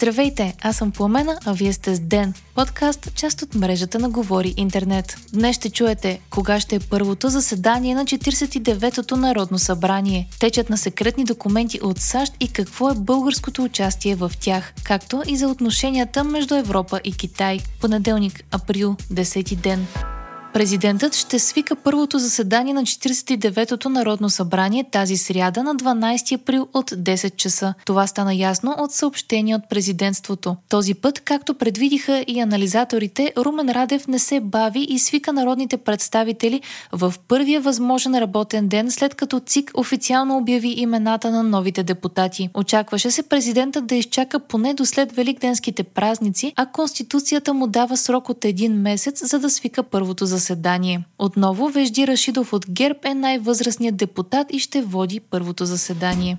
Здравейте, аз съм Пламена, а вие сте с Ден, подкаст, част от мрежата на Говори Интернет. Днес ще чуете кога ще е първото заседание на 49-то Народно събрание, течат на секретни документи от САЩ и какво е българското участие в тях, както и за отношенията между Европа и Китай. Понеделник, април, 10 ден. Президентът ще свика първото заседание на 49-то Народно събрание тази сряда на 12 април от 10 часа. Това стана ясно от съобщение от президентството. Този път, както предвидиха и анализаторите, Румен Радев не се бави и свика народните представители в първия възможен работен ден, след като ЦИК официално обяви имената на новите депутати. Очакваше се президентът да изчака поне до след великденските празници, а Конституцията му дава срок от един месец, за да свика първото заседание заседание. Отново Вежди Рашидов от ГЕРБ е най-възрастният депутат и ще води първото заседание.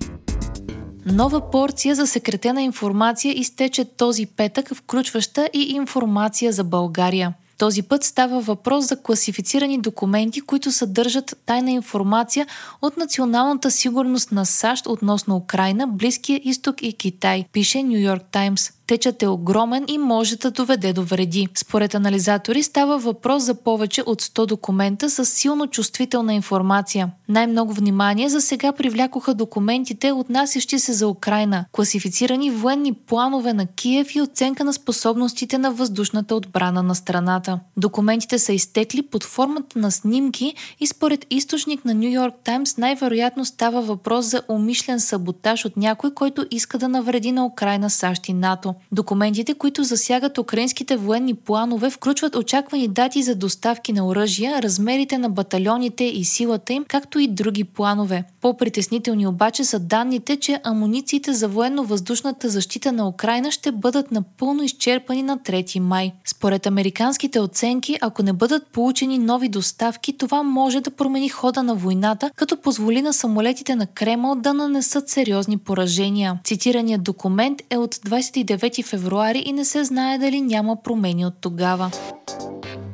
Нова порция за секретена информация изтече този петък, включваща и информация за България. Този път става въпрос за класифицирани документи, които съдържат тайна информация от националната сигурност на САЩ относно Украина, Близкия изток и Китай, пише Нью Йорк Таймс. Течът е огромен и може да доведе до вреди. Според анализатори става въпрос за повече от 100 документа с силно чувствителна информация. Най-много внимание за сега привлякоха документите, отнасящи се за Украина, класифицирани военни планове на Киев и оценка на способностите на въздушната отбрана на страната. Документите са изтекли под формата на снимки и според източник на Нью Йорк Таймс най-вероятно става въпрос за умишлен саботаж от някой, който иска да навреди на Украина, САЩ и НАТО. Документите, които засягат украинските военни планове, включват очаквани дати за доставки на оръжия, размерите на батальоните и силата им, както и други планове. По-притеснителни обаче са данните, че амунициите за военно-въздушната защита на Украина ще бъдат напълно изчерпани на 3 май. Според американските оценки, ако не бъдат получени нови доставки, това може да промени хода на войната, като позволи на самолетите на Кремъл да нанесат сериозни поражения. Цитираният документ е от 29 9 февруари и не се знае дали няма промени от тогава.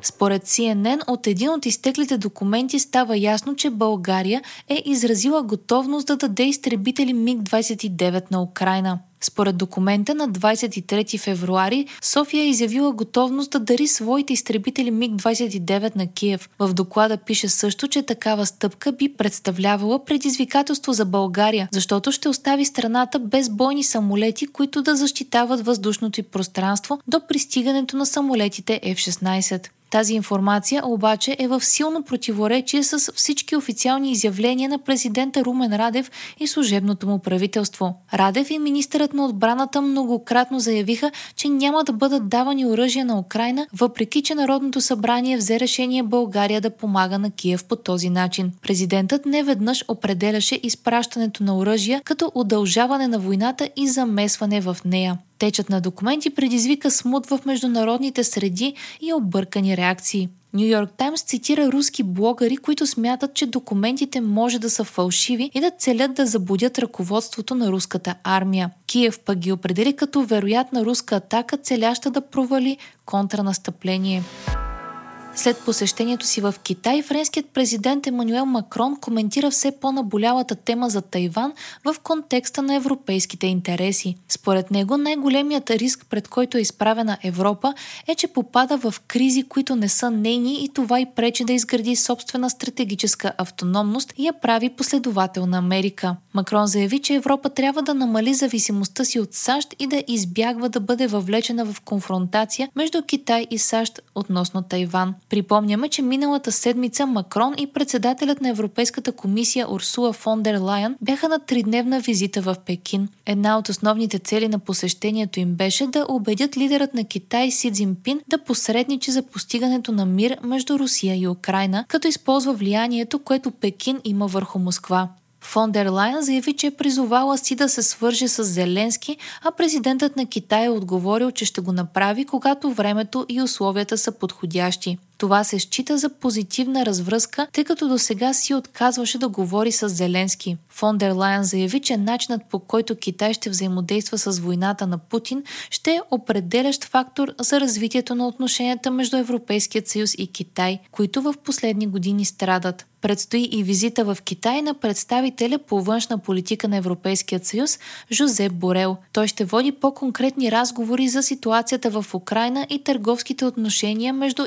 Според CNN, от един от изтеклите документи става ясно, че България е изразила готовност да даде изтребители МиГ-29 на Украина. Според документа на 23 февруари София е изявила готовност да дари своите изтребители МиГ-29 на Киев. В доклада пише също, че такава стъпка би представлявала предизвикателство за България, защото ще остави страната без бойни самолети, които да защитават въздушното и пространство до пристигането на самолетите F-16. Тази информация обаче е в силно противоречие с всички официални изявления на президента Румен Радев и служебното му правителство. Радев и министърът на отбраната многократно заявиха, че няма да бъдат давани оръжия на Украина, въпреки че Народното събрание взе решение България да помага на Киев по този начин. Президентът неведнъж определяше изпращането на оръжия като удължаване на войната и замесване в нея. Течът на документи предизвика смут в международните среди и объркани реакции. Нью Йорк Таймс цитира руски блогъри, които смятат, че документите може да са фалшиви и да целят да забудят ръководството на руската армия. Киев пък ги определи като вероятна руска атака, целяща да провали контранастъпление. След посещението си в Китай, френският президент Емануел Макрон коментира все по-наболялата тема за Тайван в контекста на европейските интереси. Според него най-големият риск, пред който е изправена Европа, е, че попада в кризи, които не са нейни и това и пречи да изгради собствена стратегическа автономност и я прави последовател на Америка. Макрон заяви, че Европа трябва да намали зависимостта си от САЩ и да избягва да бъде въвлечена в конфронтация между Китай и САЩ относно Тайван. Припомняме, че миналата седмица Макрон и председателят на Европейската комисия Урсула фон дер Лайен бяха на тридневна визита в Пекин. Една от основните цели на посещението им беше да убедят лидерът на Китай Си Цзинпин да посредничи за постигането на мир между Русия и Украина, като използва влиянието, което Пекин има върху Москва. Фон дер Лайен заяви, че е призовала си да се свърже с Зеленски, а президентът на Китай е отговорил, че ще го направи, когато времето и условията са подходящи. Това се счита за позитивна развръзка, тъй като до сега си отказваше да говори с Зеленски. Фон дер Лайен заяви, че начинът по който Китай ще взаимодейства с войната на Путин ще е определящ фактор за развитието на отношенията между Европейският съюз и Китай, които в последни години страдат. Предстои и визита в Китай на представителя по външна политика на Европейският съюз Жозеп Борел. Той ще води по-конкретни разговори за ситуацията в Украина и търговските отношения между